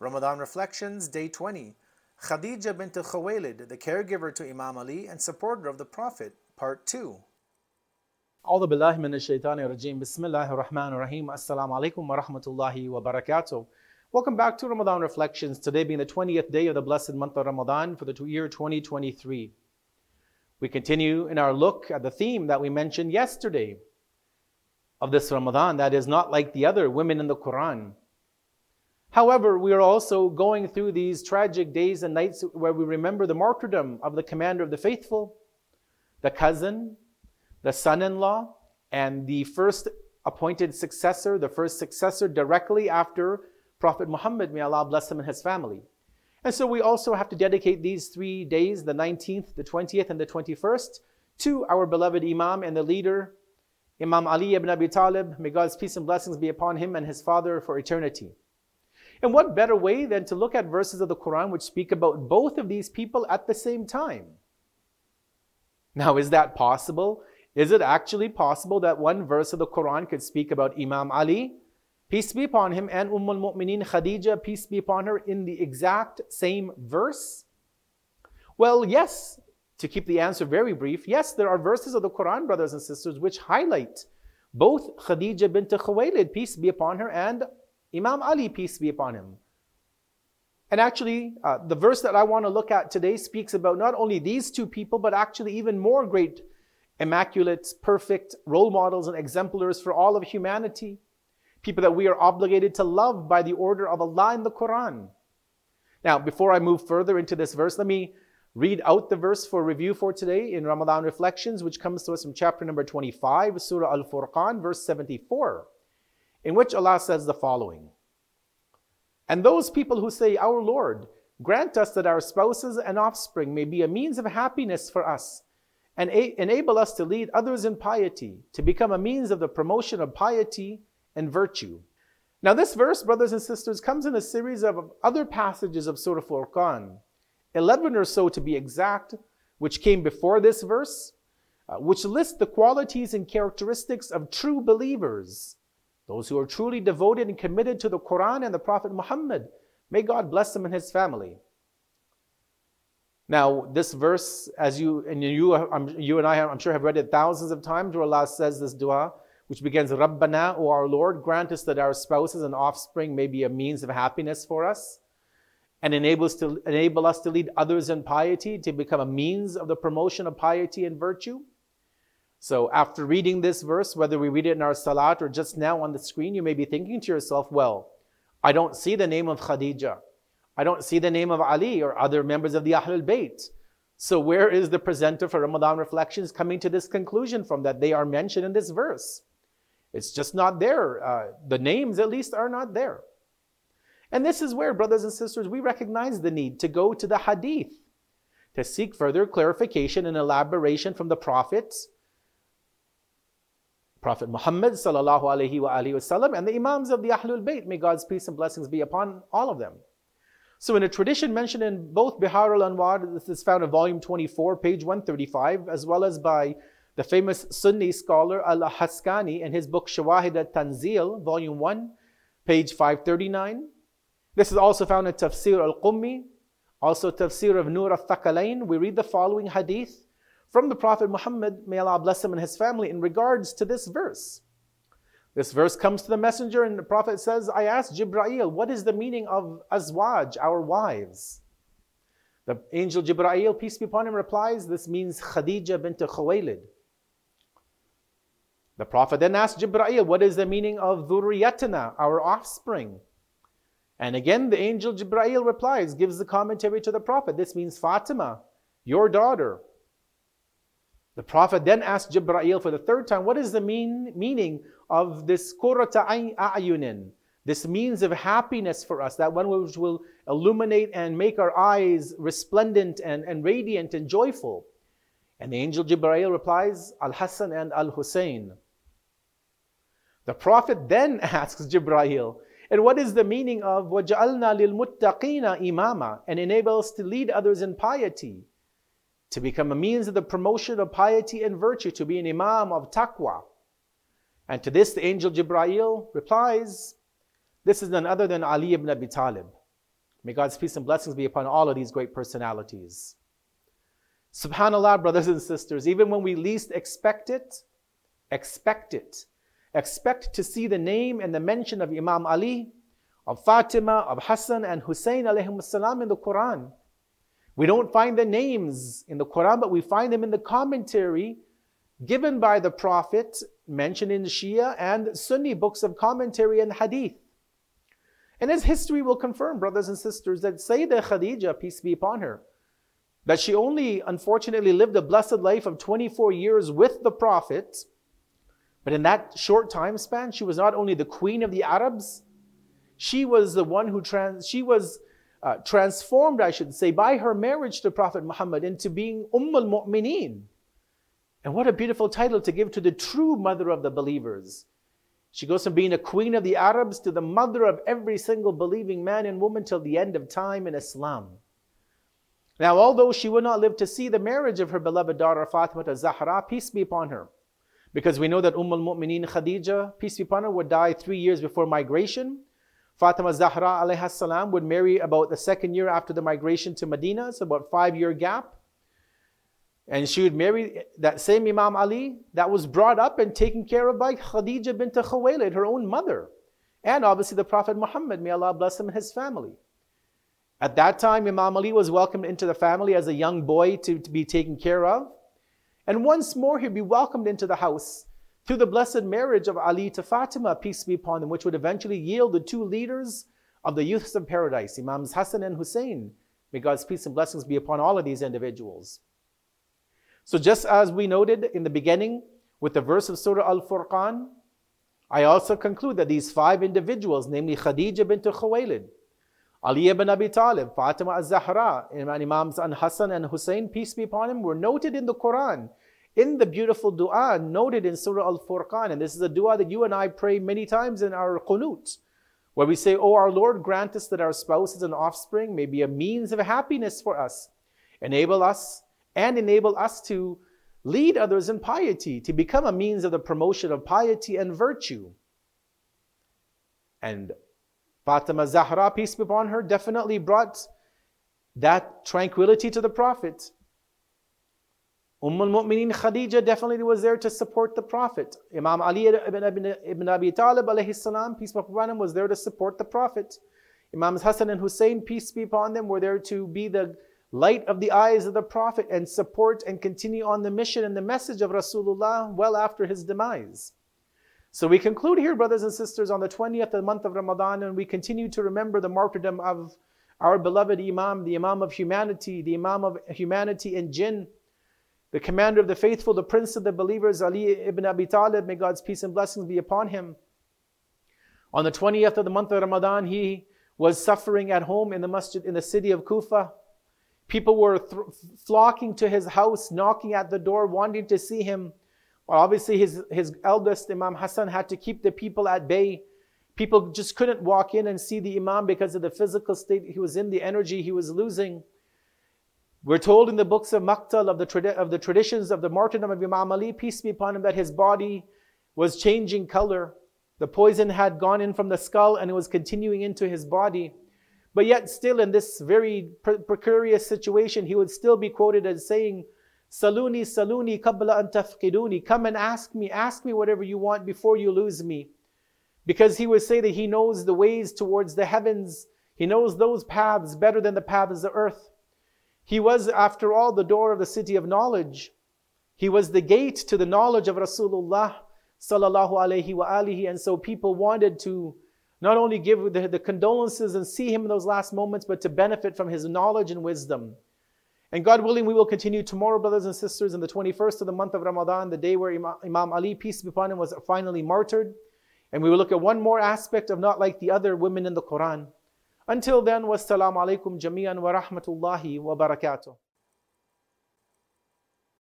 Ramadan Reflections, Day 20. Khadija bint Khuwaylid, the caregiver to Imam Ali and supporter of the Prophet, Part 2. أعوذ بالله من الشيطان الرجيم بسم الله الرحمن الرحيم السلام عليكم ورحمة الله وبركاته Welcome back to Ramadan Reflections, today being the 20th day of the blessed month of Ramadan for the year 2023. We continue in our look at the theme that we mentioned yesterday of this Ramadan that is not like the other women in the Quran. However, we are also going through these tragic days and nights where we remember the martyrdom of the commander of the faithful, the cousin, the son in law, and the first appointed successor, the first successor directly after Prophet Muhammad, may Allah bless him and his family. And so we also have to dedicate these three days, the 19th, the 20th, and the 21st, to our beloved Imam and the leader, Imam Ali ibn Abi Talib. May God's peace and blessings be upon him and his father for eternity. And what better way than to look at verses of the Quran which speak about both of these people at the same time? Now, is that possible? Is it actually possible that one verse of the Quran could speak about Imam Ali, peace be upon him, and Umm al Mu'mineen Khadija, peace be upon her, in the exact same verse? Well, yes, to keep the answer very brief, yes, there are verses of the Quran, brothers and sisters, which highlight both Khadija bint Khuwaylid, peace be upon her, and Imam Ali, peace be upon him. And actually, uh, the verse that I want to look at today speaks about not only these two people, but actually even more great, immaculate, perfect role models and exemplars for all of humanity. People that we are obligated to love by the order of Allah in the Quran. Now, before I move further into this verse, let me read out the verse for review for today in Ramadan Reflections, which comes to us from chapter number 25, Surah Al Furqan, verse 74 in which Allah says the following And those people who say, Our Lord, grant us that our spouses and offspring may be a means of happiness for us and a- enable us to lead others in piety, to become a means of the promotion of piety and virtue. Now, this verse, brothers and sisters, comes in a series of other passages of Surah Furqan, 11 or so to be exact, which came before this verse, uh, which list the qualities and characteristics of true believers those who are truly devoted and committed to the Quran and the Prophet Muhammad. May God bless them and his family. Now, this verse, as you and you, you and I, I'm sure have read it thousands of times, where Allah says this dua, which begins, Rabbana, O our Lord, grant us that our spouses and offspring may be a means of happiness for us, and enable us to, enable us to lead others in piety, to become a means of the promotion of piety and virtue. So after reading this verse, whether we read it in our salat or just now on the screen, you may be thinking to yourself, well, I don't see the name of Khadija. I don't see the name of Ali or other members of the Ahlul Bayt. So where is the presenter for Ramadan reflections coming to this conclusion from that they are mentioned in this verse? It's just not there. Uh, the names, at least, are not there. And this is where, brothers and sisters, we recognize the need to go to the hadith to seek further clarification and elaboration from the prophets Prophet Muhammad sallallahu alaihi wasallam and the Imams of the Ahlul Bayt. May God's peace and blessings be upon all of them. So in a tradition mentioned in both Bihar al-Anwar, this is found in volume 24, page 135, as well as by the famous Sunni scholar Al-Haskani in his book Shawahid al-Tanzil, volume 1, page 539. This is also found in Tafsir al-Qummi, also Tafsir of Nur al-Thaqalain. We read the following hadith from the Prophet Muhammad, may Allah bless him and his family, in regards to this verse. This verse comes to the messenger, and the Prophet says, I asked Jibra'il, what is the meaning of azwaj, our wives? The angel Jibra'il, peace be upon him, replies, This means Khadija bint Khuwaylid. The Prophet then asked Jibra'il, What is the meaning of dhurriyatina, our offspring? And again, the angel Jibra'il replies, gives the commentary to the Prophet, This means Fatima, your daughter. The Prophet then asked Jibra'il for the third time, what is the mean, meaning of this qurrata a'yunin? This means of happiness for us, that one which will illuminate and make our eyes resplendent and, and radiant and joyful. And the angel Jibra'il replies, Al-Hassan and Al-Hussein. The Prophet then asks Jibra'il, and what is the meaning of وَجَعَلْنَا لِلْمُتَّقِينَ imama and enables to lead others in piety? To become a means of the promotion of piety and virtue, to be an imam of taqwa. And to this, the angel Jibra'il replies, This is none other than Ali ibn Abi Talib. May God's peace and blessings be upon all of these great personalities. Subhanallah, brothers and sisters, even when we least expect it, expect it. Expect to see the name and the mention of Imam Ali, of Fatima, of Hassan and Hussein salam in the Quran. We don't find the names in the Quran, but we find them in the commentary given by the Prophet, mentioned in Shia and Sunni books of commentary and hadith. And as history will confirm, brothers and sisters, that Sayyidah Khadija, peace be upon her, that she only unfortunately lived a blessed life of 24 years with the Prophet, but in that short time span, she was not only the queen of the Arabs, she was the one who trans, she was uh, transformed, I should say, by her marriage to Prophet Muhammad into being Umm al-Mu'mineen. And what a beautiful title to give to the true mother of the believers. She goes from being a queen of the Arabs to the mother of every single believing man and woman till the end of time in Islam. Now, although she would not live to see the marriage of her beloved daughter Fatima Zahra, peace be upon her, because we know that Umm al-Mu'mineen Khadija, peace be upon her, would die three years before migration. Fatima Zahra alayhi salam would marry about the second year after the migration to Medina, so about five year gap. And she would marry that same Imam Ali that was brought up and taken care of by Khadija bint Khuwaylid, her own mother. And obviously the Prophet Muhammad, may Allah bless him and his family. At that time, Imam Ali was welcomed into the family as a young boy to, to be taken care of. And once more, he'd be welcomed into the house through the blessed marriage of Ali to Fatima, peace be upon them, which would eventually yield the two leaders of the youths of paradise, Imams Hassan and Hussein. May God's peace and blessings be upon all of these individuals. So, just as we noted in the beginning with the verse of Surah Al Furqan, I also conclude that these five individuals, namely Khadija bint Khuwaylid, Ali ibn Abi Talib, Fatima az-Zahra, Imams An Hassan and Hussein, peace be upon him, were noted in the Quran in the beautiful dua noted in Surah Al Furqan. And this is a dua that you and I pray many times in our qunut, where we say, Oh, our Lord, grant us that our spouses and offspring may be a means of happiness for us. Enable us and enable us to lead others in piety, to become a means of the promotion of piety and virtue. And Fatima Zahra, peace be upon her, definitely brought that tranquility to the Prophet. Umm al-Mu'mineen Khadija definitely was there to support the Prophet. Imam Ali ibn, ibn, Abi Talib salam, peace be upon him, was there to support the Prophet. Imams Hassan and Hussein, peace be upon them, were there to be the light of the eyes of the Prophet and support and continue on the mission and the message of Rasulullah well after his demise. So we conclude here, brothers and sisters, on the 20th of the month of Ramadan, and we continue to remember the martyrdom of our beloved Imam, the Imam of humanity, the Imam of humanity and jinn, the commander of the faithful, the prince of the believers, Ali ibn Abi Talib, may God's peace and blessings be upon him. On the 20th of the month of Ramadan, he was suffering at home in the masjid in the city of Kufa. People were th- flocking to his house, knocking at the door, wanting to see him. Well, obviously, his, his eldest, Imam Hassan, had to keep the people at bay. People just couldn't walk in and see the Imam because of the physical state he was in, the energy he was losing. We're told in the books of Maqtal of the, of the traditions of the martyrdom of Imam Ali, peace be upon him, that his body was changing color. The poison had gone in from the skull and it was continuing into his body. But yet, still in this very pre- precarious situation, he would still be quoted as saying, Saluni, Saluni, kabla an tafqiduni. Come and ask me, ask me whatever you want before you lose me. Because he would say that he knows the ways towards the heavens, he knows those paths better than the paths of the earth. He was, after all, the door of the city of knowledge. He was the gate to the knowledge of Rasulullah sallallahu alaihi wa alihi. And so people wanted to not only give the, the condolences and see him in those last moments, but to benefit from his knowledge and wisdom. And God willing, we will continue tomorrow, brothers and sisters, in the 21st of the month of Ramadan, the day where Imam, Imam Ali, peace be upon him, was finally martyred. And we will look at one more aspect of not like the other women in the Quran. Until then, wassalamu alaikum jami'an wa rahmatullahi wa barakatuh.